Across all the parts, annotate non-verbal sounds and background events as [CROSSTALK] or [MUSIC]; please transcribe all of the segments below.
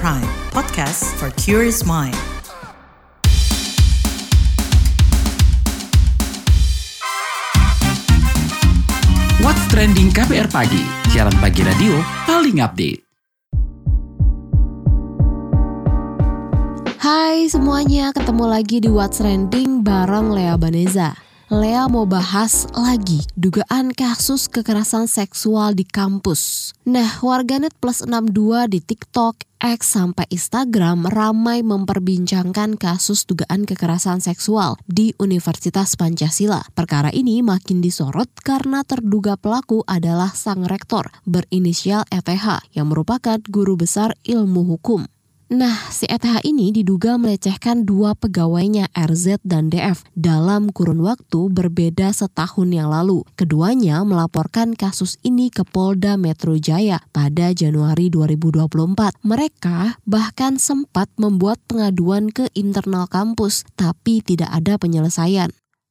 Prime, podcast for curious mind. What's Trending KPR Pagi, siaran pagi radio paling update. Hai semuanya, ketemu lagi di What's Trending bareng Lea Baneza. Lea mau bahas lagi dugaan kasus kekerasan seksual di kampus. Nah, warganet plus 62 di TikTok, X sampai Instagram ramai memperbincangkan kasus dugaan kekerasan seksual di Universitas Pancasila. Perkara ini makin disorot karena terduga pelaku adalah sang rektor berinisial ETH yang merupakan guru besar ilmu hukum. Nah, si ETH ini diduga melecehkan dua pegawainya RZ dan DF dalam kurun waktu berbeda setahun yang lalu. Keduanya melaporkan kasus ini ke Polda Metro Jaya pada Januari 2024. Mereka bahkan sempat membuat pengaduan ke internal kampus, tapi tidak ada penyelesaian.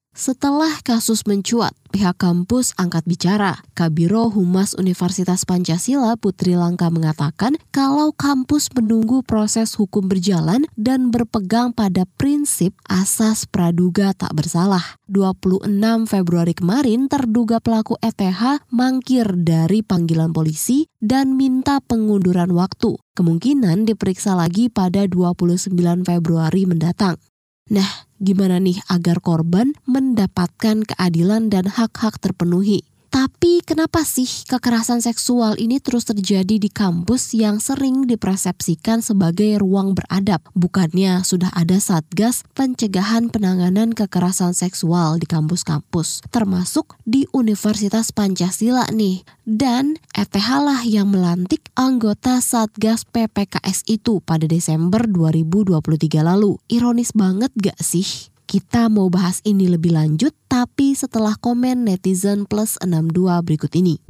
Setelah kasus mencuat, pihak kampus angkat bicara. Kabiro Humas Universitas Pancasila Putri Langka mengatakan kalau kampus menunggu proses hukum berjalan dan berpegang pada prinsip asas praduga tak bersalah. 26 Februari kemarin terduga pelaku ETH mangkir dari panggilan polisi dan minta pengunduran waktu. Kemungkinan diperiksa lagi pada 29 Februari mendatang. Nah, gimana nih agar korban mendapatkan keadilan dan hak-hak terpenuhi? Tapi kenapa sih kekerasan seksual ini terus terjadi di kampus yang sering dipersepsikan sebagai ruang beradab? Bukannya sudah ada satgas pencegahan penanganan kekerasan seksual di kampus-kampus, termasuk di Universitas Pancasila nih. Dan ETH lah yang melantik anggota satgas PPKS itu pada Desember 2023 lalu. Ironis banget gak sih? Kita mau bahas ini lebih lanjut, tapi setelah komen netizen plus 62 berikut ini.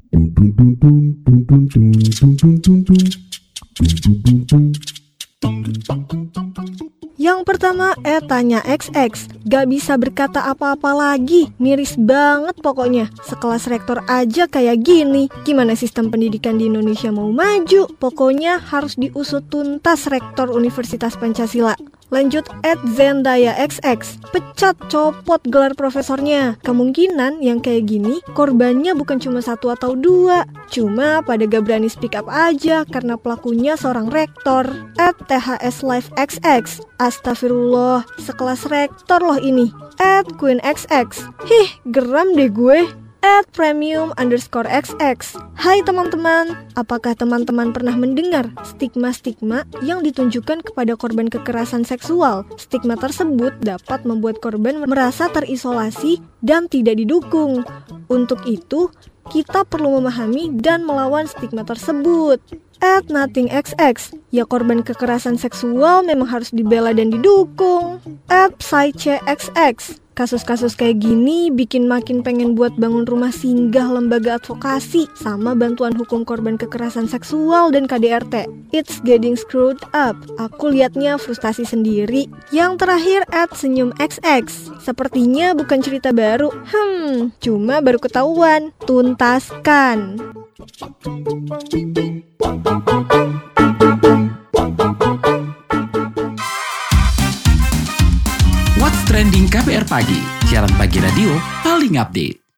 Yang pertama, eh tanya XX. Gak bisa berkata apa-apa lagi. Miris banget pokoknya. Sekelas rektor aja kayak gini. Gimana sistem pendidikan di Indonesia mau maju? Pokoknya harus diusut tuntas rektor Universitas Pancasila. Lanjut at Zendaya XX Pecat copot gelar profesornya. Kemungkinan yang kayak gini Korbannya bukan cuma satu atau dua. Cuma pada gak berani speak up aja Karena pelakunya seorang rektor. At THS Live XX Astagfirullah Sekelas rektor loh ini. At Queen XX Hih geram deh gue at premium underscore xx. Hai teman-teman, apakah teman-teman pernah mendengar stigma-stigma yang ditunjukkan kepada korban kekerasan seksual? Stigma tersebut dapat membuat korban merasa terisolasi dan tidak didukung. Untuk itu, kita perlu memahami dan melawan stigma tersebut. At Nothing XX, ya korban kekerasan seksual memang harus dibela dan didukung. At XX, Kasus-kasus kayak gini bikin makin pengen buat bangun rumah singgah lembaga advokasi sama bantuan hukum korban kekerasan seksual dan KDRT. It's getting screwed up. Aku liatnya frustasi sendiri. Yang terakhir at senyum XX. Sepertinya bukan cerita baru. Hmm, cuma baru ketahuan. Tuntaskan. Trending KPR Pagi, siaran pagi radio paling update.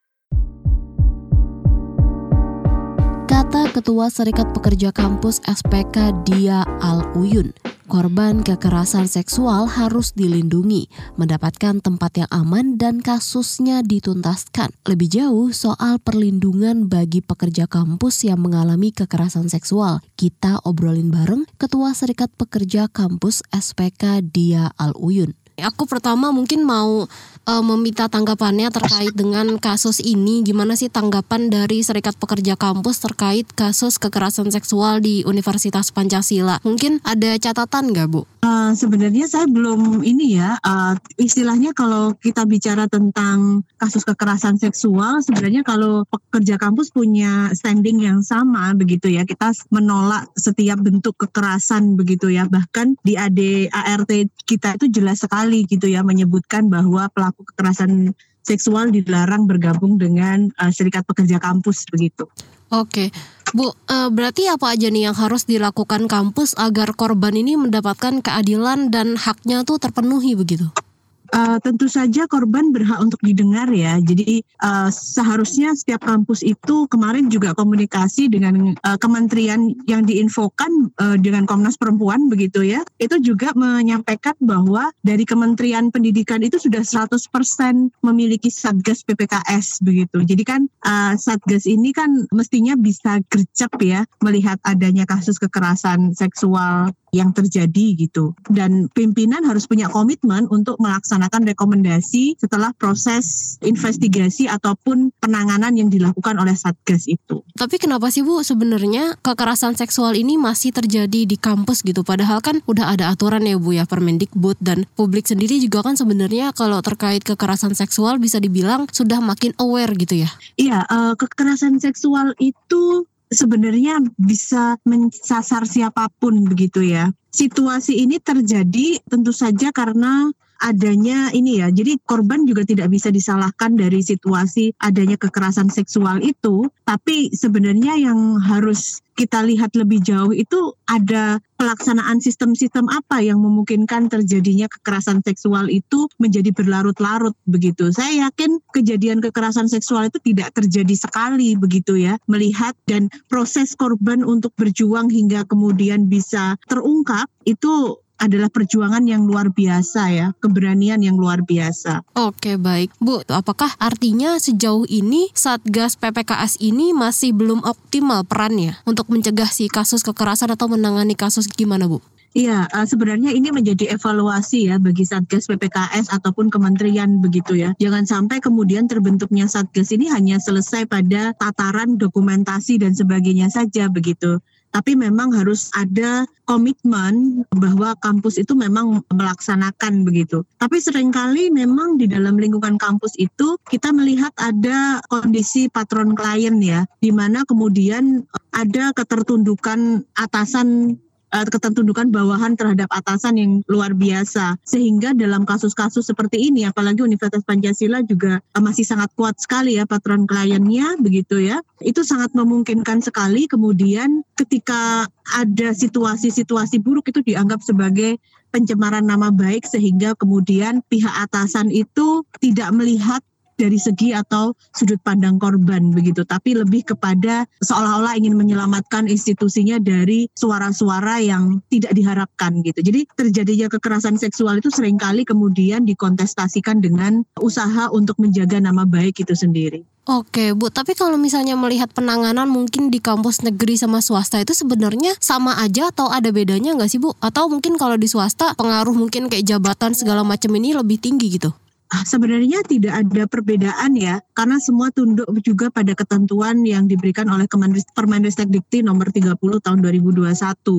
Kata Ketua Serikat Pekerja Kampus SPK Dia Al Uyun, korban kekerasan seksual harus dilindungi, mendapatkan tempat yang aman dan kasusnya dituntaskan. Lebih jauh soal perlindungan bagi pekerja kampus yang mengalami kekerasan seksual. Kita obrolin bareng Ketua Serikat Pekerja Kampus SPK Dia Al Uyun. Aku pertama mungkin mau uh, meminta tanggapannya terkait dengan kasus ini. Gimana sih tanggapan dari Serikat Pekerja Kampus terkait kasus kekerasan seksual di Universitas Pancasila? Mungkin ada catatan nggak, Bu? Uh, sebenarnya saya belum ini ya uh, istilahnya kalau kita bicara tentang kasus kekerasan seksual sebenarnya kalau pekerja kampus punya standing yang sama begitu ya kita menolak setiap bentuk kekerasan begitu ya bahkan di AD ART kita itu jelas sekali gitu ya menyebutkan bahwa pelaku kekerasan seksual dilarang bergabung dengan uh, serikat pekerja kampus begitu. Oke, Bu, uh, berarti apa aja nih yang harus dilakukan kampus agar korban ini mendapatkan keadilan dan haknya tuh terpenuhi begitu? Uh, tentu saja korban berhak untuk didengar ya. Jadi uh, seharusnya setiap kampus itu kemarin juga komunikasi dengan uh, kementerian yang diinfokan uh, dengan Komnas Perempuan begitu ya. Itu juga menyampaikan bahwa dari Kementerian Pendidikan itu sudah 100% memiliki Satgas PPKS begitu. Jadi kan uh, Satgas ini kan mestinya bisa gercep ya melihat adanya kasus kekerasan seksual yang terjadi gitu. Dan pimpinan harus punya komitmen untuk melaksanakan rekomendasi setelah proses investigasi ataupun penanganan yang dilakukan oleh Satgas itu. Tapi kenapa sih Bu sebenarnya kekerasan seksual ini masih terjadi di kampus gitu? Padahal kan udah ada aturan ya Bu ya Permendikbud dan publik sendiri juga kan sebenarnya kalau terkait kekerasan seksual bisa dibilang sudah makin aware gitu ya? Iya, uh, kekerasan seksual itu sebenarnya bisa menyasar siapa pun begitu ya. Situasi ini terjadi tentu saja karena adanya ini ya. Jadi korban juga tidak bisa disalahkan dari situasi adanya kekerasan seksual itu, tapi sebenarnya yang harus kita lihat lebih jauh itu ada pelaksanaan sistem-sistem apa yang memungkinkan terjadinya kekerasan seksual itu menjadi berlarut-larut begitu. Saya yakin kejadian kekerasan seksual itu tidak terjadi sekali begitu ya. Melihat dan proses korban untuk berjuang hingga kemudian bisa terungkap itu adalah perjuangan yang luar biasa ya, keberanian yang luar biasa. Oke, baik. Bu, apakah artinya sejauh ini Satgas PPKS ini masih belum optimal perannya untuk mencegah si kasus kekerasan atau menangani kasus gimana, Bu? Iya, uh, sebenarnya ini menjadi evaluasi ya bagi Satgas PPKS ataupun kementerian begitu ya. Jangan sampai kemudian terbentuknya Satgas ini hanya selesai pada tataran dokumentasi dan sebagainya saja begitu tapi memang harus ada komitmen bahwa kampus itu memang melaksanakan begitu. Tapi sering kali memang di dalam lingkungan kampus itu kita melihat ada kondisi patron klien ya, di mana kemudian ada ketertundukan atasan uh, ketertundukan bawahan terhadap atasan yang luar biasa. Sehingga dalam kasus-kasus seperti ini, apalagi Universitas Pancasila juga uh, masih sangat kuat sekali ya patron kliennya, begitu ya. Itu sangat memungkinkan sekali kemudian ketika ada situasi-situasi buruk itu dianggap sebagai pencemaran nama baik sehingga kemudian pihak atasan itu tidak melihat dari segi atau sudut pandang korban begitu, tapi lebih kepada seolah-olah ingin menyelamatkan institusinya dari suara-suara yang tidak diharapkan gitu. Jadi terjadinya kekerasan seksual itu sering kali kemudian dikontestasikan dengan usaha untuk menjaga nama baik itu sendiri. Oke Bu, tapi kalau misalnya melihat penanganan mungkin di kampus negeri sama swasta itu sebenarnya sama aja atau ada bedanya nggak sih Bu? Atau mungkin kalau di swasta pengaruh mungkin kayak jabatan segala macam ini lebih tinggi gitu? Sebenarnya tidak ada perbedaan ya, karena semua tunduk juga pada ketentuan yang diberikan oleh Permendikbud Dikti nomor 30 tahun 2021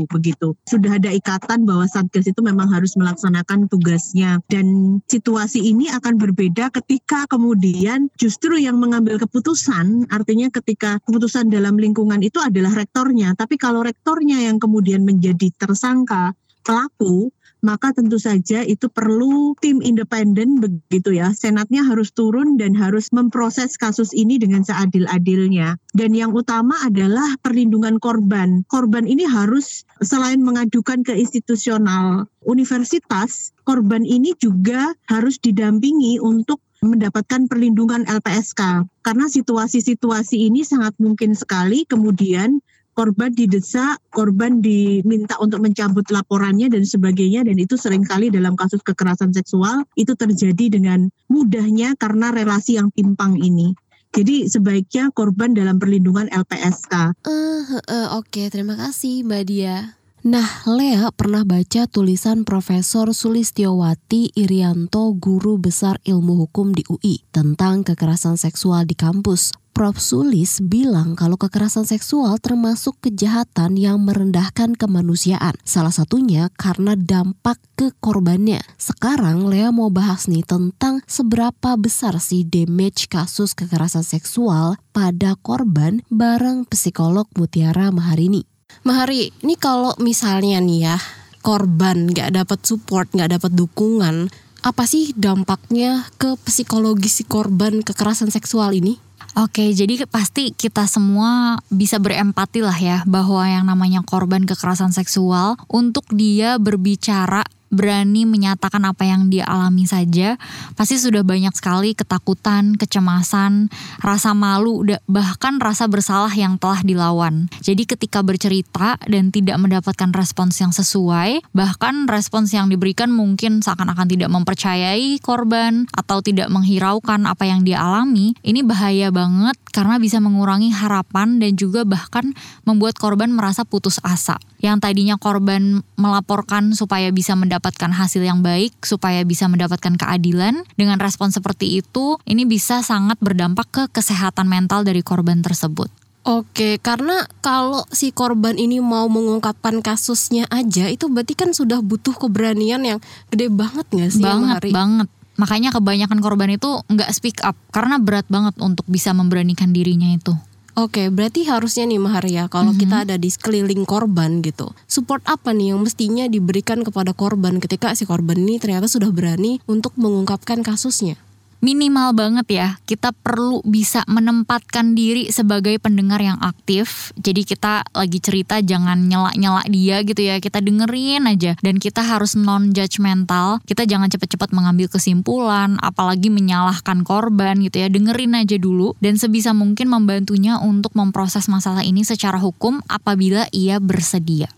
begitu. Sudah ada ikatan bahwa Satgas itu memang harus melaksanakan tugasnya dan situasi ini akan berbeda ketika kemudian justru yang mengambil keputusan, artinya ketika keputusan dalam lingkungan itu adalah rektornya, tapi kalau rektornya yang kemudian menjadi tersangka pelaku maka tentu saja itu perlu tim independen begitu ya. Senatnya harus turun dan harus memproses kasus ini dengan seadil-adilnya. Dan yang utama adalah perlindungan korban. Korban ini harus selain mengadukan ke institusional universitas, korban ini juga harus didampingi untuk mendapatkan perlindungan LPSK karena situasi-situasi ini sangat mungkin sekali kemudian korban didesak, korban diminta untuk mencabut laporannya dan sebagainya dan itu sering kali dalam kasus kekerasan seksual itu terjadi dengan mudahnya karena relasi yang timpang ini. Jadi sebaiknya korban dalam perlindungan LPSK. Uh, uh, Oke, okay. terima kasih Mbak Dia. Nah, Lea pernah baca tulisan Profesor Sulistiowati Irianto, guru besar ilmu hukum di UI, tentang kekerasan seksual di kampus. Prof. Sulis bilang kalau kekerasan seksual termasuk kejahatan yang merendahkan kemanusiaan. Salah satunya karena dampak ke korbannya. Sekarang Lea mau bahas nih tentang seberapa besar sih damage kasus kekerasan seksual pada korban bareng psikolog Mutiara Maharini. Mahari, ini kalau misalnya nih ya korban nggak dapat support, nggak dapat dukungan, apa sih dampaknya ke psikologis si korban kekerasan seksual ini? Oke, jadi pasti kita semua bisa berempati lah ya bahwa yang namanya korban kekerasan seksual untuk dia berbicara berani menyatakan apa yang dia alami saja, pasti sudah banyak sekali ketakutan, kecemasan, rasa malu, bahkan rasa bersalah yang telah dilawan. Jadi ketika bercerita dan tidak mendapatkan respons yang sesuai, bahkan respons yang diberikan mungkin seakan-akan tidak mempercayai korban atau tidak menghiraukan apa yang dia alami, ini bahaya banget karena bisa mengurangi harapan dan juga bahkan membuat korban merasa putus asa. Yang tadinya korban melaporkan supaya bisa mendapatkan hasil yang baik, supaya bisa mendapatkan keadilan, dengan respon seperti itu, ini bisa sangat berdampak ke kesehatan mental dari korban tersebut. Oke, karena kalau si korban ini mau mengungkapkan kasusnya aja, itu berarti kan sudah butuh keberanian yang gede banget gak sih? Banget, banget. Makanya kebanyakan korban itu nggak speak up karena berat banget untuk bisa memberanikan dirinya itu. Oke, berarti harusnya nih Maharia kalau mm -hmm. kita ada di sekeliling korban gitu. Support apa nih yang mestinya diberikan kepada korban ketika si korban ini ternyata sudah berani untuk mengungkapkan kasusnya? Minimal banget ya kita perlu bisa menempatkan diri sebagai pendengar yang aktif. Jadi kita lagi cerita jangan nyela-nyela dia gitu ya. Kita dengerin aja. Dan kita harus non judgmental kita jangan cepet-cepet mengambil kesimpulan apalagi menyalahkan korban gitu ya. Dengerin aja dulu. Dan sebisa mungkin membantunya untuk memproses masalah ini secara hukum apabila ia bersedia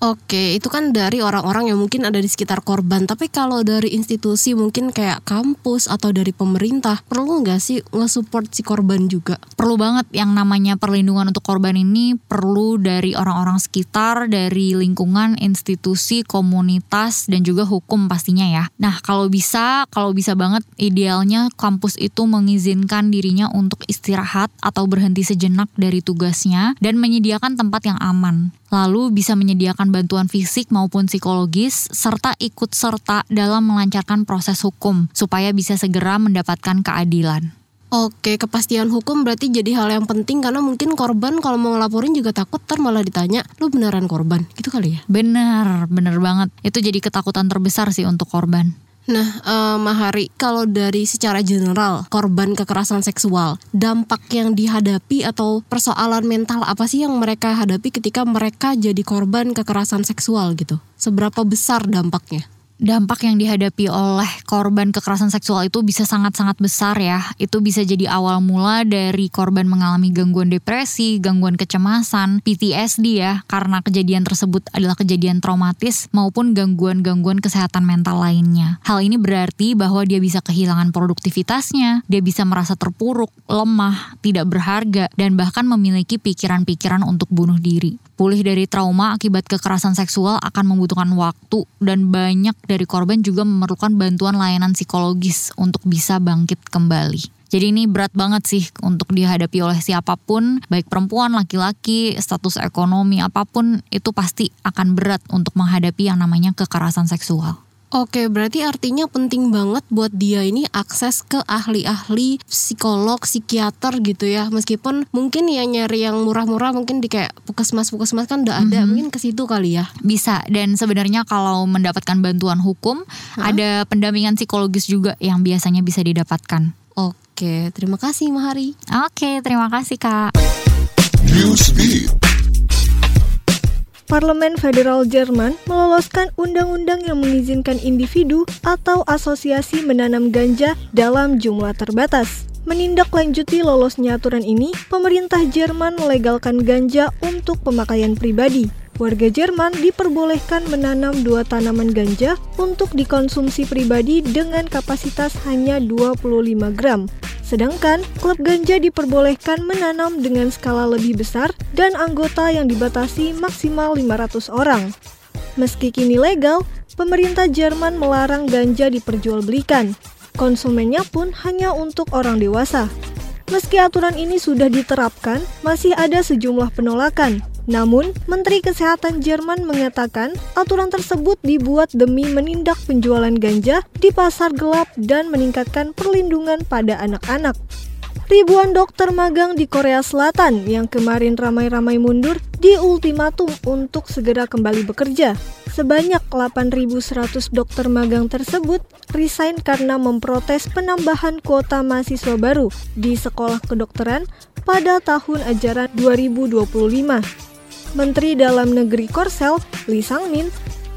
Oke, itu kan dari orang-orang yang mungkin ada di sekitar korban. Tapi kalau dari institusi mungkin kayak kampus atau dari pemerintah, perlu nggak sih nge-support si korban juga? Perlu banget yang namanya perlindungan untuk korban ini perlu dari orang-orang sekitar, dari lingkungan, institusi, komunitas, dan juga hukum pastinya ya. Nah, kalau bisa, kalau bisa banget idealnya kampus itu mengizinkan dirinya untuk istirahat atau berhenti sejenak dari tugasnya dan menyediakan tempat yang aman lalu bisa menyediakan bantuan fisik maupun psikologis, serta ikut serta dalam melancarkan proses hukum supaya bisa segera mendapatkan keadilan. Oke, kepastian hukum berarti jadi hal yang penting karena mungkin korban kalau mau ngelaporin juga takut ter malah ditanya, lu beneran korban? Gitu kali ya? Bener, bener banget. Itu jadi ketakutan terbesar sih untuk korban. Nah, uh, Mahari, kalau dari secara general korban kekerasan seksual, dampak yang dihadapi atau persoalan mental apa sih yang mereka hadapi ketika mereka jadi korban kekerasan seksual gitu? Seberapa besar dampaknya? Dampak yang dihadapi oleh korban kekerasan seksual itu bisa sangat-sangat besar ya. Itu bisa jadi awal mula dari korban mengalami gangguan depresi, gangguan kecemasan, PTSD ya, karena kejadian tersebut adalah kejadian traumatis maupun gangguan-gangguan kesehatan mental lainnya. Hal ini berarti bahwa dia bisa kehilangan produktivitasnya, dia bisa merasa terpuruk, lemah, tidak berharga, dan bahkan memiliki pikiran-pikiran untuk bunuh diri. Pulih dari trauma akibat kekerasan seksual akan membutuhkan waktu dan banyak dari korban juga memerlukan bantuan layanan psikologis untuk bisa bangkit kembali. Jadi ini berat banget sih untuk dihadapi oleh siapa pun, baik perempuan, laki-laki, status ekonomi apa pun itu pasti akan berat untuk menghadapi yang namanya kekerasan seksual. Oke, berarti artinya penting banget buat dia ini akses ke ahli-ahli psikolog, psikiater gitu ya. Meskipun mungkin ya nyari yang murah-murah mungkin di kayak puskesmas-puskesmas kan udah ada, mm -hmm. mungkin ke situ kali ya. Bisa dan sebenarnya kalau mendapatkan bantuan hukum, huh? ada pendampingan psikologis juga yang biasanya bisa didapatkan. Oke, terima kasih Mahari. Oke, terima kasih Kak. Parlemen Federal Jerman meloloskan undang-undang yang mengizinkan individu atau asosiasi menanam ganja dalam jumlah terbatas. Menindaklanjuti lolosnya aturan ini, pemerintah Jerman melegalkan ganja untuk pemakaian pribadi. Warga Jerman diperbolehkan menanam dua tanaman ganja untuk dikonsumsi pribadi dengan kapasitas hanya 25 gram. Sedangkan klub ganja diperbolehkan menanam dengan skala lebih besar dan anggota yang dibatasi maksimal 500 orang. Meski kini legal, pemerintah Jerman melarang ganja diperjualbelikan. Konsumennya pun hanya untuk orang dewasa. Meski aturan ini sudah diterapkan, masih ada sejumlah penolakan. Namun, Menteri Kesehatan Jerman mengatakan aturan tersebut dibuat demi menindak penjualan ganja di pasar gelap dan meningkatkan perlindungan pada anak-anak. Ribuan dokter magang di Korea Selatan yang kemarin ramai-ramai mundur di ultimatum untuk segera kembali bekerja. Sebanyak 8.100 dokter magang tersebut resign karena memprotes penambahan kuota mahasiswa baru di sekolah kedokteran pada tahun ajaran 2025. Menteri Dalam Negeri Korsel, Lee Sang-min,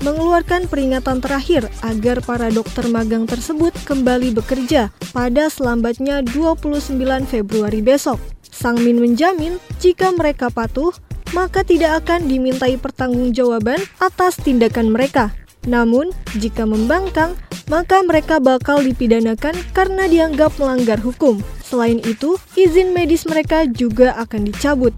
mengeluarkan peringatan terakhir agar para dokter magang tersebut kembali bekerja pada selambatnya 29 Februari besok. Sang Min menjamin jika mereka patuh, maka tidak akan dimintai pertanggungjawaban atas tindakan mereka. Namun, jika membangkang, maka mereka bakal dipidanakan karena dianggap melanggar hukum. Selain itu, izin medis mereka juga akan dicabut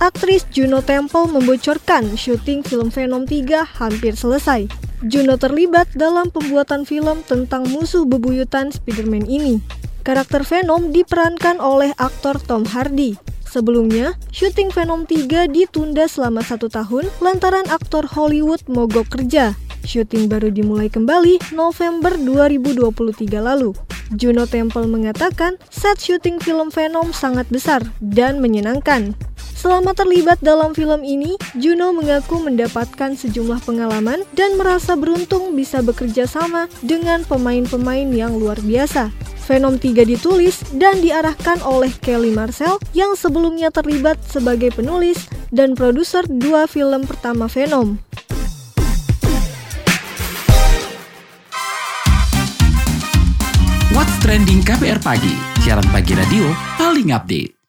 aktris Juno Temple membocorkan syuting film Venom 3 hampir selesai. Juno terlibat dalam pembuatan film tentang musuh bebuyutan Spider-Man ini. Karakter Venom diperankan oleh aktor Tom Hardy. Sebelumnya, syuting Venom 3 ditunda selama satu tahun lantaran aktor Hollywood mogok kerja. Syuting baru dimulai kembali November 2023 lalu. Juno Temple mengatakan set syuting film Venom sangat besar dan menyenangkan. Selama terlibat dalam film ini, Juno mengaku mendapatkan sejumlah pengalaman dan merasa beruntung bisa bekerja sama dengan pemain-pemain yang luar biasa. Venom 3 ditulis dan diarahkan oleh Kelly Marcel yang sebelumnya terlibat sebagai penulis dan produser dua film pertama Venom. Trending KPR Pagi, siaran pagi radio paling update.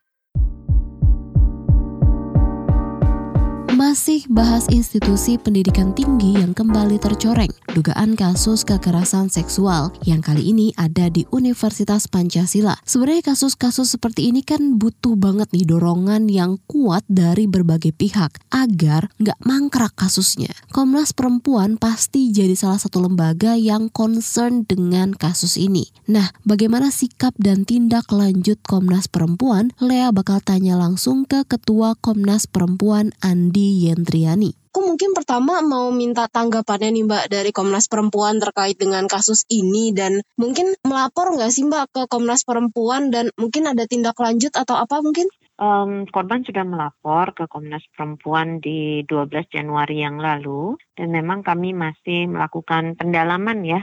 Masih bahas institusi pendidikan tinggi yang kembali tercoreng, dugaan kasus kekerasan seksual yang kali ini ada di Universitas Pancasila. Sebenarnya kasus-kasus seperti ini kan butuh banget nih dorongan yang kuat dari berbagai pihak agar nggak mangkrak kasusnya. Komnas Perempuan pasti jadi salah satu lembaga yang concern dengan kasus ini. Nah, bagaimana sikap dan tindak lanjut Komnas Perempuan? Lea bakal tanya langsung ke Ketua Komnas Perempuan Andi Yentriani. Aku mungkin pertama mau minta tanggapannya nih Mbak dari Komnas Perempuan terkait dengan kasus ini dan mungkin melapor nggak sih Mbak ke Komnas Perempuan dan mungkin ada tindak lanjut atau apa mungkin? Um, korban sudah melapor ke Komnas Perempuan di 12 Januari yang lalu dan memang kami masih melakukan pendalaman ya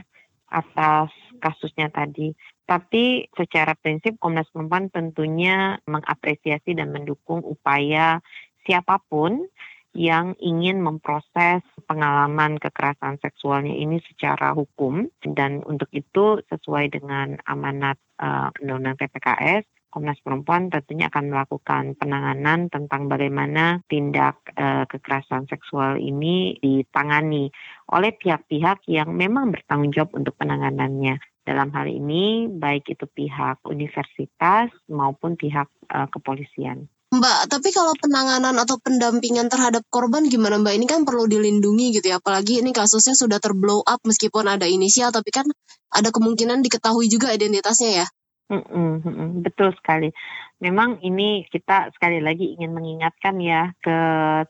atas kasusnya tadi. Tapi secara prinsip Komnas Perempuan tentunya mengapresiasi dan mendukung upaya siapa pun yang ingin memproses pengalaman kekerasan seksualnya ini secara hukum dan untuk itu sesuai dengan amanat uh, Undang-Undang TPKS Komnas Perempuan tentunya akan melakukan penanganan tentang bagaimana tindak uh, kekerasan seksual ini ditangani oleh pihak-pihak yang memang bertanggung jawab untuk penanganannya. Dalam hal ini baik itu pihak universitas maupun pihak uh, kepolisian. Mbak, tapi kalau penanganan atau pendampingan terhadap korban gimana Mbak? Ini kan perlu dilindungi gitu ya, apalagi ini kasusnya sudah terblow up meskipun ada inisial, tapi kan ada kemungkinan diketahui juga identitasnya ya? Mm -mm, betul sekali. Memang ini kita sekali lagi ingin mengingatkan ya ke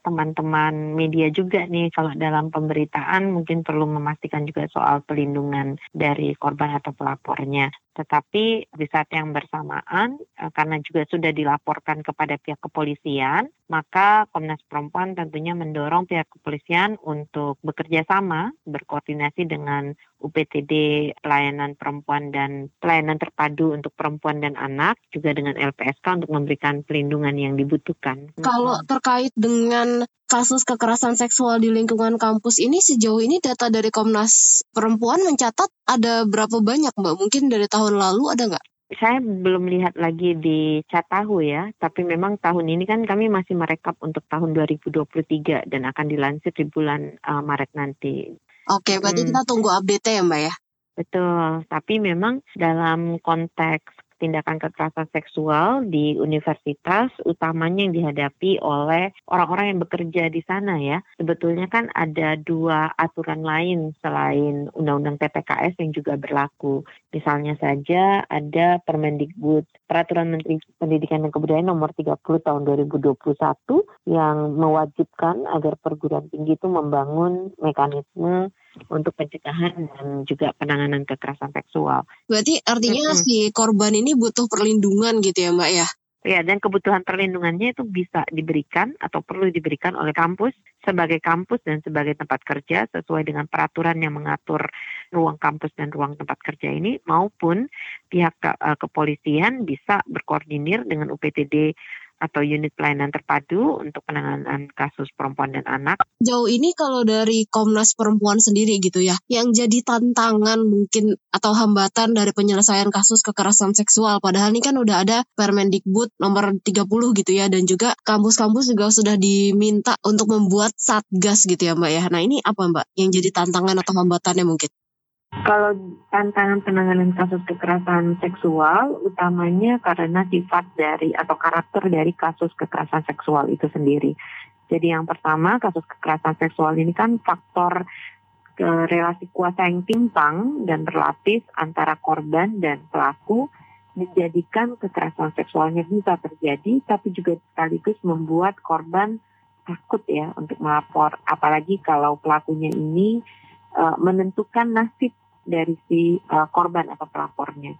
teman-teman media juga nih kalau dalam pemberitaan mungkin perlu memastikan juga soal pelindungan dari korban atau pelapornya. Tetapi di saat yang bersamaan eh, karena juga sudah dilaporkan kepada pihak kepolisian, maka Komnas Perempuan tentunya mendorong pihak kepolisian untuk bekerja sama, berkoordinasi dengan UPTD pelayanan perempuan dan pelayanan terpadu untuk perempuan dan anak, juga dengan LPS LPSK untuk memberikan perlindungan yang dibutuhkan. Kalau terkait dengan kasus kekerasan seksual di lingkungan kampus ini sejauh ini data dari Komnas Perempuan mencatat ada berapa banyak Mbak? Mungkin dari tahun lalu ada nggak? Saya belum lihat lagi di Catahu ya, tapi memang tahun ini kan kami masih merekap untuk tahun 2023 dan akan dilansir di bulan uh, Maret nanti. Oke, berarti hmm. kita tunggu update ya Mbak ya? Betul, tapi memang dalam konteks tindakan kekerasan seksual di universitas utamanya yang dihadapi oleh orang-orang yang bekerja di sana ya. Sebetulnya kan ada dua aturan lain selain Undang-Undang TPKS yang juga berlaku. Misalnya saja ada Permendikbud Peraturan Menteri Pendidikan dan Kebudayaan nomor 30 tahun 2021 yang mewajibkan agar perguruan tinggi itu membangun mekanisme untuk pencegahan dan juga penanganan kekerasan seksual. Berarti artinya Mm-mm. si korban ini butuh perlindungan gitu ya Mbak ya? Ya, dan kebutuhan perlindungannya itu bisa diberikan atau perlu diberikan oleh kampus sebagai kampus dan sebagai tempat kerja sesuai dengan peraturan yang mengatur ruang kampus dan ruang tempat kerja ini maupun pihak ke- eh, kepolisian bisa berkoordinir dengan UPTD atau unit pelayanan terpadu untuk penanganan kasus perempuan dan anak. Jauh ini kalau dari Komnas Perempuan sendiri gitu ya, yang jadi tantangan mungkin atau hambatan dari penyelesaian kasus kekerasan seksual. Padahal ini kan udah ada Permendikbud nomor 30 gitu ya, dan juga kampus-kampus juga sudah diminta untuk membuat satgas gitu ya Mbak ya. Nah ini apa Mbak yang jadi tantangan atau hambatannya mungkin? Kalau tantangan penanganan kasus kekerasan seksual utamanya karena sifat dari atau karakter dari kasus kekerasan seksual itu sendiri. Jadi yang pertama kasus kekerasan seksual ini kan faktor ke relasi kuasa yang timpang dan berlapis antara korban dan pelaku menjadikan kekerasan seksualnya bisa terjadi tapi juga sekaligus membuat korban takut ya untuk melapor apalagi kalau pelakunya ini uh, menentukan nasib dari si uh, korban atau pelapornya.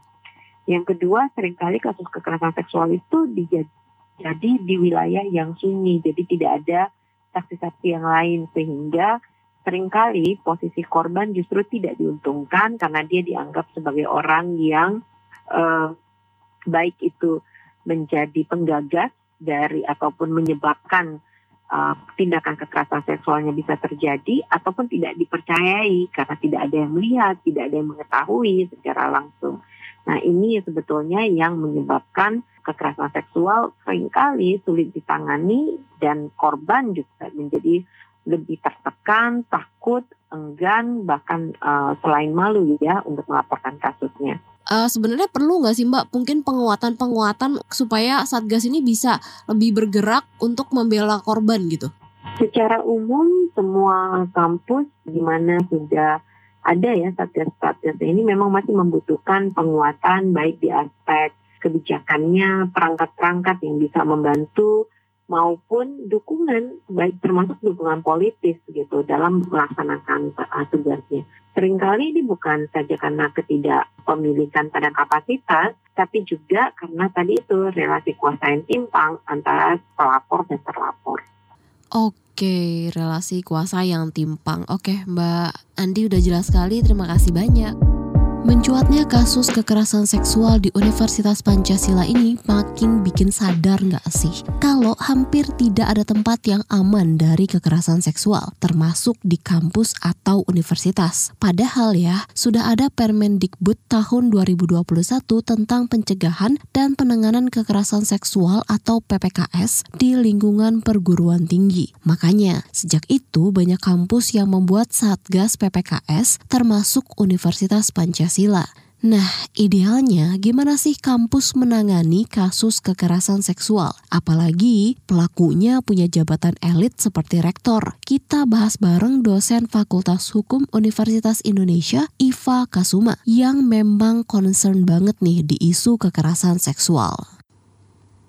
Yang kedua, sering kali kasus kekerasan seksual itu jadi di wilayah yang sunyi, jadi tidak ada saksi-saksi yang lain sehingga sering kali posisi korban justru tidak diuntungkan karena dia dianggap sebagai orang yang uh, baik itu menjadi penggagas dari ataupun menyebabkan uh, tindakan kekerasan seksualnya bisa terjadi ataupun tidak dipercayai karena tidak ada yang melihat, tidak ada yang mengetahui secara langsung. Nah ini sebetulnya yang menyebabkan kekerasan seksual sering kali sulit ditangani dan korban juga menjadi lebih tertekan, takut, enggan, bahkan uh, selain malu ya untuk melaporkan kasusnya. Uh, sebenarnya perlu nggak sih Mbak mungkin penguatan-penguatan supaya Satgas ini bisa lebih bergerak untuk membela korban gitu? Secara umum semua kampus di mana sudah ada ya satgas-satgas ini memang masih membutuhkan penguatan baik di aspek kebijakannya, perangkat-perangkat yang bisa membantu maupun dukungan baik termasuk dukungan politis gitu dalam melaksanakan uh, tugasnya. Seringkali ini bukan saja karena ketidakpemilikan pada kapasitas, tapi juga karena tadi itu relasi kuasa yang timpang antara pelapor dan terlapor. Oke, relasi kuasa yang timpang. Oke, Mbak Andi udah jelas sekali. Terima kasih banyak. Mencuatnya kasus kekerasan seksual di Universitas Pancasila ini makin bikin sadar nggak sih kalau hampir tidak ada tempat yang aman dari kekerasan seksual, termasuk di kampus atau universitas. Padahal ya, sudah ada Permendikbud tahun 2021 tentang pencegahan dan penanganan kekerasan seksual atau PPKS di lingkungan perguruan tinggi. Makanya, sejak itu banyak kampus yang membuat Satgas PPKS termasuk Universitas Pancasila. Nah, idealnya gimana sih kampus menangani kasus kekerasan seksual? Apalagi pelakunya punya jabatan elit seperti rektor. Kita bahas bareng dosen Fakultas Hukum Universitas Indonesia, Iva Kasuma, yang memang concern banget nih di isu kekerasan seksual.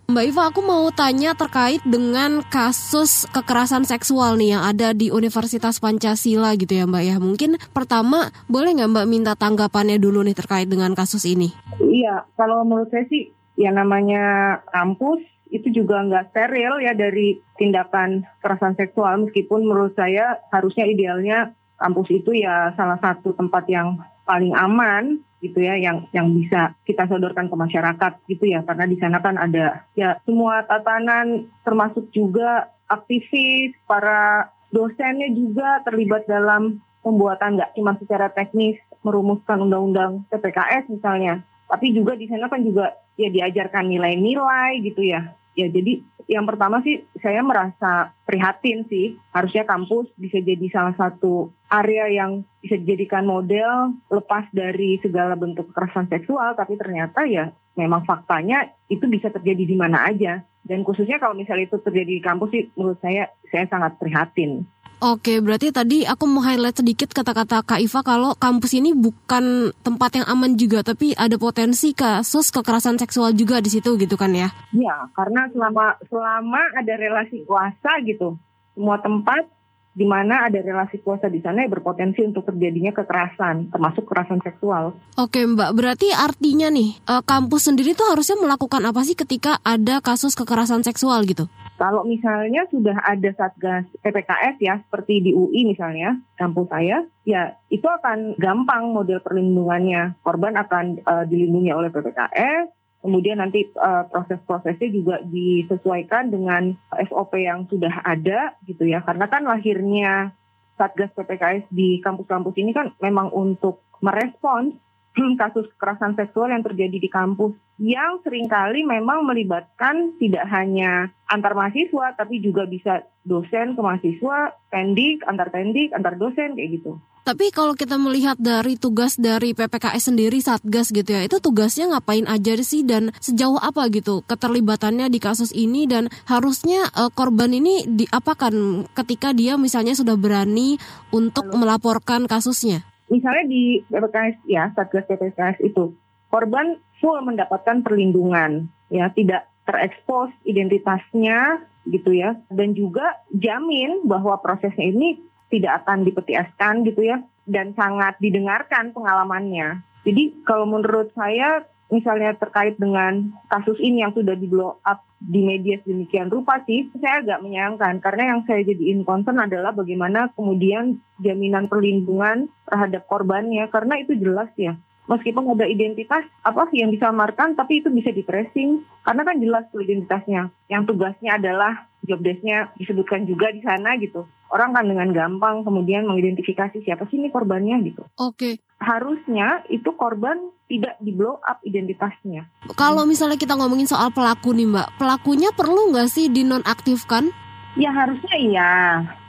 Mbak Iva, aku mau tanya terkait dengan kasus kekerasan seksual nih yang ada di Universitas Pancasila gitu ya Mbak ya. Mungkin pertama boleh nggak Mbak minta tanggapannya dulu nih terkait dengan kasus ini? Iya, kalau menurut saya sih ya namanya kampus itu juga nggak steril ya dari tindakan kekerasan seksual meskipun menurut saya harusnya idealnya kampus itu ya salah satu tempat yang paling aman gitu ya yang yang bisa kita sodorkan ke masyarakat gitu ya. Karena di sana kan ada ya semua tatanan termasuk juga aktivis para dosennya juga terlibat dalam pembuatan nggak cuma secara teknis merumuskan undang-undang PPKS misalnya. Tapi juga di sana kan juga ya diajarkan nilai-nilai gitu ya ya jadi yang pertama sih saya merasa prihatin sih harusnya kampus bisa jadi salah satu area yang bisa dijadikan model lepas dari segala bentuk kekerasan seksual tapi ternyata ya memang faktanya itu bisa terjadi di mana aja dan khususnya kalau misalnya itu terjadi di kampus sih menurut saya saya sangat prihatin. Oke, berarti tadi aku mau highlight sedikit kata-kata Kak Iva kalau kampus ini bukan tempat yang aman juga, tapi ada potensi kasus kekerasan seksual juga di situ gitu kan ya? Ya, karena selama selama ada relasi kuasa gitu, semua tempat di mana ada relasi kuasa di sana yang berpotensi untuk terjadinya kekerasan, termasuk kekerasan seksual. Oke Mbak, berarti artinya nih eh, kampus sendiri tuh harusnya melakukan apa sih ketika ada kasus kekerasan seksual gitu? Kalau misalnya sudah ada satgas PPKS ya, seperti di UI misalnya, kampus saya, ya itu akan gampang model perlindungannya. Korban akan uh, dilindungi oleh PPKS, kemudian nanti uh, proses-prosesnya juga disesuaikan dengan SOP yang sudah ada gitu ya. Karena kan lahirnya satgas PPKS di kampus-kampus ini kan memang untuk merespons [CLEARS THROAT] kasus kekerasan seksual yang terjadi di kampus yang sering kali memang melibatkan tidak hanya antar mahasiswa tapi juga bisa dosen ke mahasiswa, pendik, antar pendik, antar dosen kayak gitu. Tapi kalau kita melihat dari tugas dari PPKS sendiri Satgas gitu ya, itu tugasnya ngapain aja sih dan sejauh apa gitu keterlibatannya di kasus ini dan harusnya uh, korban ini diapakan ketika dia misalnya sudah berani untuk Halo. melaporkan kasusnya? Misalnya di PPKS ya Satgas PPKS itu korban full mendapatkan perlindungan ya tidak terekspos identitasnya gitu ya dan juga jamin bahwa prosesnya ini tidak akan dipetieskan gitu ya dan sangat didengarkan pengalamannya. Jadi kalau menurut saya misalnya terkait dengan kasus ini yang sudah di blow up di media sedemikian rupa sih, saya agak menyayangkan karena yang saya jadiin concern adalah bagaimana kemudian jaminan perlindungan terhadap korbannya karena itu jelas ya. Meskipun ada identitas apa yang disamarkan tapi itu bisa di tracing karena kan jelas tuh identitasnya. Yang tugasnya adalah job desk-nya disebutkan juga di sana gitu. Orang kan dengan gampang kemudian mengidentifikasi siapa sih ini korbannya gitu. Oke. Harusnya itu korban tidak di blow up identitasnya. Kalau misalnya kita ngomongin soal pelaku nih Mbak, pelakunya perlu nggak sih dinonaktifkan? Ya harusnya iya,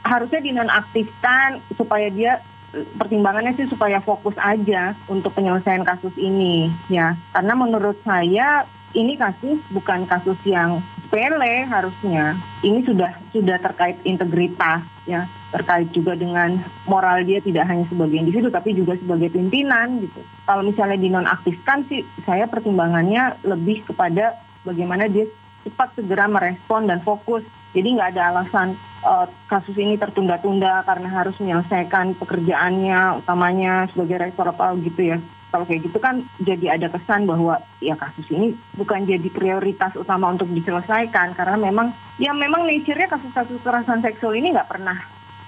harusnya dinonaktifkan supaya dia pertimbangannya sih supaya fokus aja untuk penyelesaian kasus ini ya. Karena menurut saya ini kasus bukan kasus yang sepele harusnya. Ini sudah sudah terkait integritas ya, terkait juga dengan moral dia tidak hanya sebagai individu tapi juga sebagai pimpinan gitu. Kalau misalnya dinonaktifkan sih saya pertimbangannya lebih kepada bagaimana dia cepat segera merespon dan fokus. Jadi nggak ada alasan uh, kasus ini tertunda-tunda karena harus menyelesaikan pekerjaannya utamanya sebagai rektor apa gitu ya. Kalau kayak gitu kan jadi ada kesan bahwa ya kasus ini bukan jadi prioritas utama untuk diselesaikan karena memang ya memang nature-nya kasus-kasus kekerasan seksual ini nggak pernah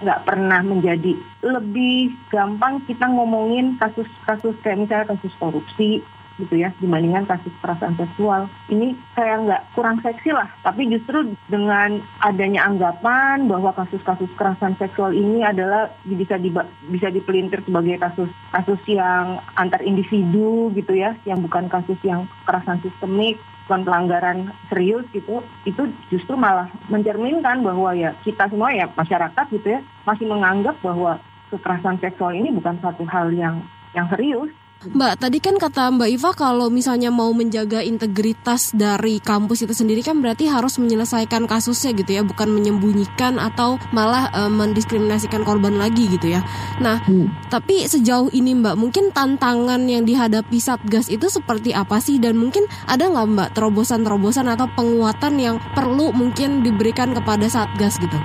nggak pernah menjadi lebih gampang kita ngomongin kasus-kasus kayak misalnya kasus korupsi gitu ya dibandingkan kasus kekerasan seksual. Ini kayak nggak kurang seksi lah tapi justru dengan adanya anggapan bahwa kasus-kasus kekerasan seksual ini adalah bisa di, bisa dipelintir sebagai kasus kasus yang antar individu gitu ya yang bukan kasus yang kekerasan sistemik bukan pelanggaran serius gitu itu justru malah mencerminkan bahwa ya kita semua ya masyarakat gitu ya masih menganggap bahwa kekerasan seksual ini bukan satu hal yang yang serius Mbak, tadi kan kata Mbak Iva kalau misalnya mau menjaga integritas dari kampus itu sendiri kan berarti harus menyelesaikan kasusnya gitu ya, bukan menyembunyikan atau malah e, mendiskriminasikan korban lagi gitu ya. Nah, hmm. tapi sejauh ini Mbak, mungkin tantangan yang dihadapi Satgas itu seperti apa sih dan mungkin ada nggak Mbak terobosan-terobosan atau penguatan yang perlu mungkin diberikan kepada Satgas gitu?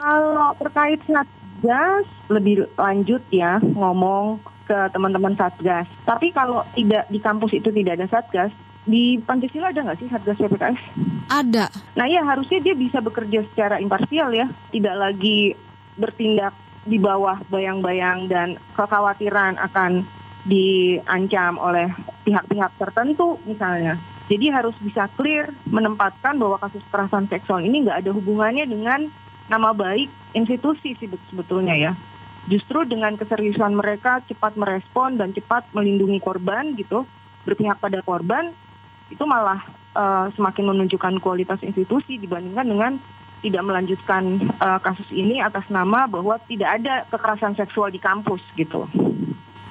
Kalau terkait Satgas lebih lanjut ya ngomong ke teman-teman Satgas. Tapi kalau tidak di kampus itu tidak ada Satgas, di Pancasila ada nggak sih Satgas PPKS? Ada. Nah ya harusnya dia bisa bekerja secara imparsial ya, tidak lagi bertindak di bawah bayang-bayang dan kekhawatiran akan diancam oleh pihak-pihak tertentu misalnya. Jadi harus bisa clear menempatkan bahwa kasus kekerasan seksual ini nggak ada hubungannya dengan nama baik institusi sih sebetulnya ya justru dengan keseriusan mereka cepat merespon dan cepat melindungi korban gitu berpihak pada korban itu malah uh, semakin menunjukkan kualitas institusi dibandingkan dengan tidak melanjutkan uh, kasus ini atas nama bahwa tidak ada kekerasan seksual di kampus gitu.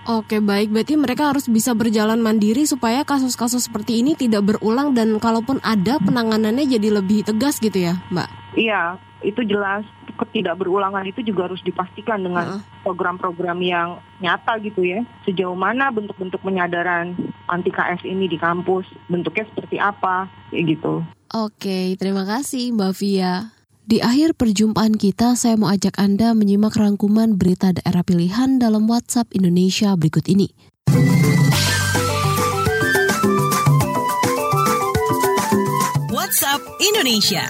Oke baik, berarti mereka harus bisa berjalan mandiri supaya kasus-kasus seperti ini tidak berulang dan kalaupun ada penanganannya jadi lebih tegas gitu ya, Mbak? Iya, itu jelas ketidakberulangan itu juga harus dipastikan dengan program-program yang nyata gitu ya. Sejauh mana bentuk-bentuk penyadaran anti KS ini di kampus, bentuknya seperti apa, kayak gitu. Oke, terima kasih Mbak Via. Di akhir perjumpaan kita, saya mau ajak Anda menyimak rangkuman berita daerah pilihan dalam WhatsApp Indonesia berikut ini. WhatsApp Indonesia.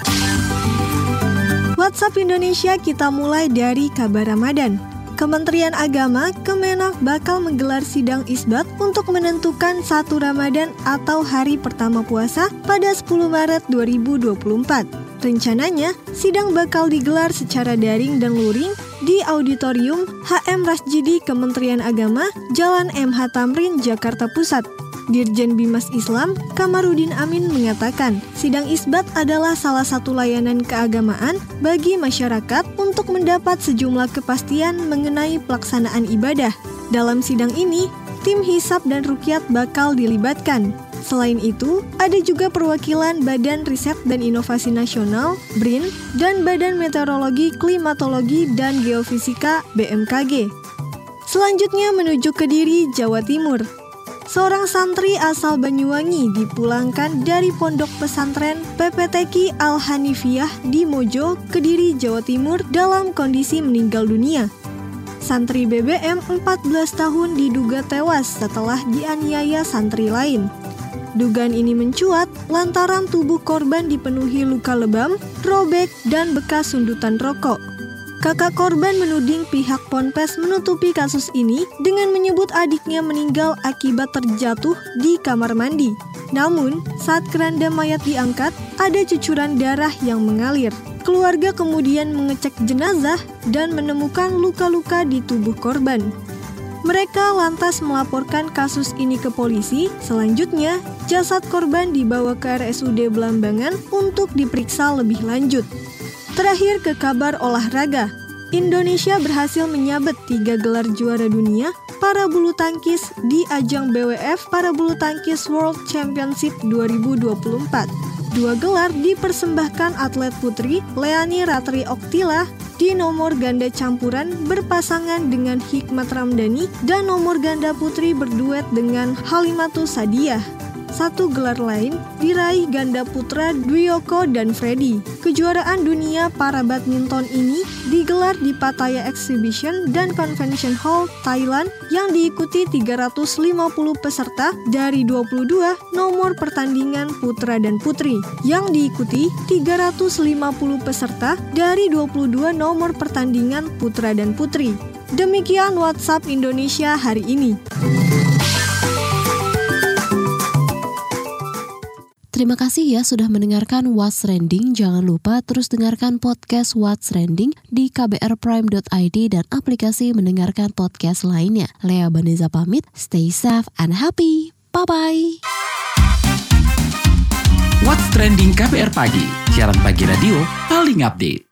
WhatsApp Indonesia kita mulai dari kabar Ramadan. Kementerian Agama, Kemenak bakal menggelar sidang isbat untuk menentukan satu Ramadan atau hari pertama puasa pada 10 Maret 2024. Rencananya, sidang bakal digelar secara daring dan luring di Auditorium HM Rasjidi Kementerian Agama, Jalan MH Tamrin, Jakarta Pusat. Dirjen Bimas Islam, Kamarudin Amin mengatakan, sidang isbat adalah salah satu layanan keagamaan bagi masyarakat untuk mendapat sejumlah kepastian mengenai pelaksanaan ibadah. Dalam sidang ini, tim hisap dan rukyat bakal dilibatkan. Selain itu, ada juga perwakilan Badan Riset dan Inovasi Nasional (BRIN) dan Badan Meteorologi, Klimatologi, dan Geofisika (BMKG). Selanjutnya menuju Kediri, Jawa Timur. Seorang santri asal Banyuwangi dipulangkan dari pondok pesantren PPTK Al-Hanifiyah di Mojo, Kediri, Jawa Timur dalam kondisi meninggal dunia. Santri BBM 14 tahun diduga tewas setelah dianiaya santri lain. Dugaan ini mencuat lantaran tubuh korban dipenuhi luka lebam, robek, dan bekas sundutan rokok. Kakak korban menuding pihak Ponpes menutupi kasus ini dengan menyebut adiknya meninggal akibat terjatuh di kamar mandi. Namun, saat keranda mayat diangkat, ada cucuran darah yang mengalir. Keluarga kemudian mengecek jenazah dan menemukan luka-luka di tubuh korban. Mereka lantas melaporkan kasus ini ke polisi. Selanjutnya, jasad korban dibawa ke RSUD Belambangan untuk diperiksa lebih lanjut. Terakhir ke kabar olahraga. Indonesia berhasil menyabet tiga gelar juara dunia para bulu tangkis di ajang BWF para bulu tangkis World Championship 2024. Dua gelar dipersembahkan atlet putri Leani Ratri Oktila di nomor ganda campuran berpasangan dengan Hikmat Ramdhani dan nomor ganda putri berduet dengan Halimatus Sadiah. Satu gelar lain diraih ganda putra Dwioko dan Freddy. Kejuaraan dunia para badminton ini digelar di Pattaya Exhibition dan Convention Hall, Thailand yang diikuti 350 peserta dari 22 nomor pertandingan putra dan putri yang diikuti 350 peserta dari 22 nomor pertandingan putra dan putri. Demikian WhatsApp Indonesia hari ini. Terima kasih ya sudah mendengarkan What's Trending. Jangan lupa terus dengarkan podcast What's Trending di kbrprime.id dan aplikasi mendengarkan podcast lainnya. Lea Baneza pamit, stay safe and happy. Bye-bye. What's Trending KBR Pagi, siaran pagi radio paling update.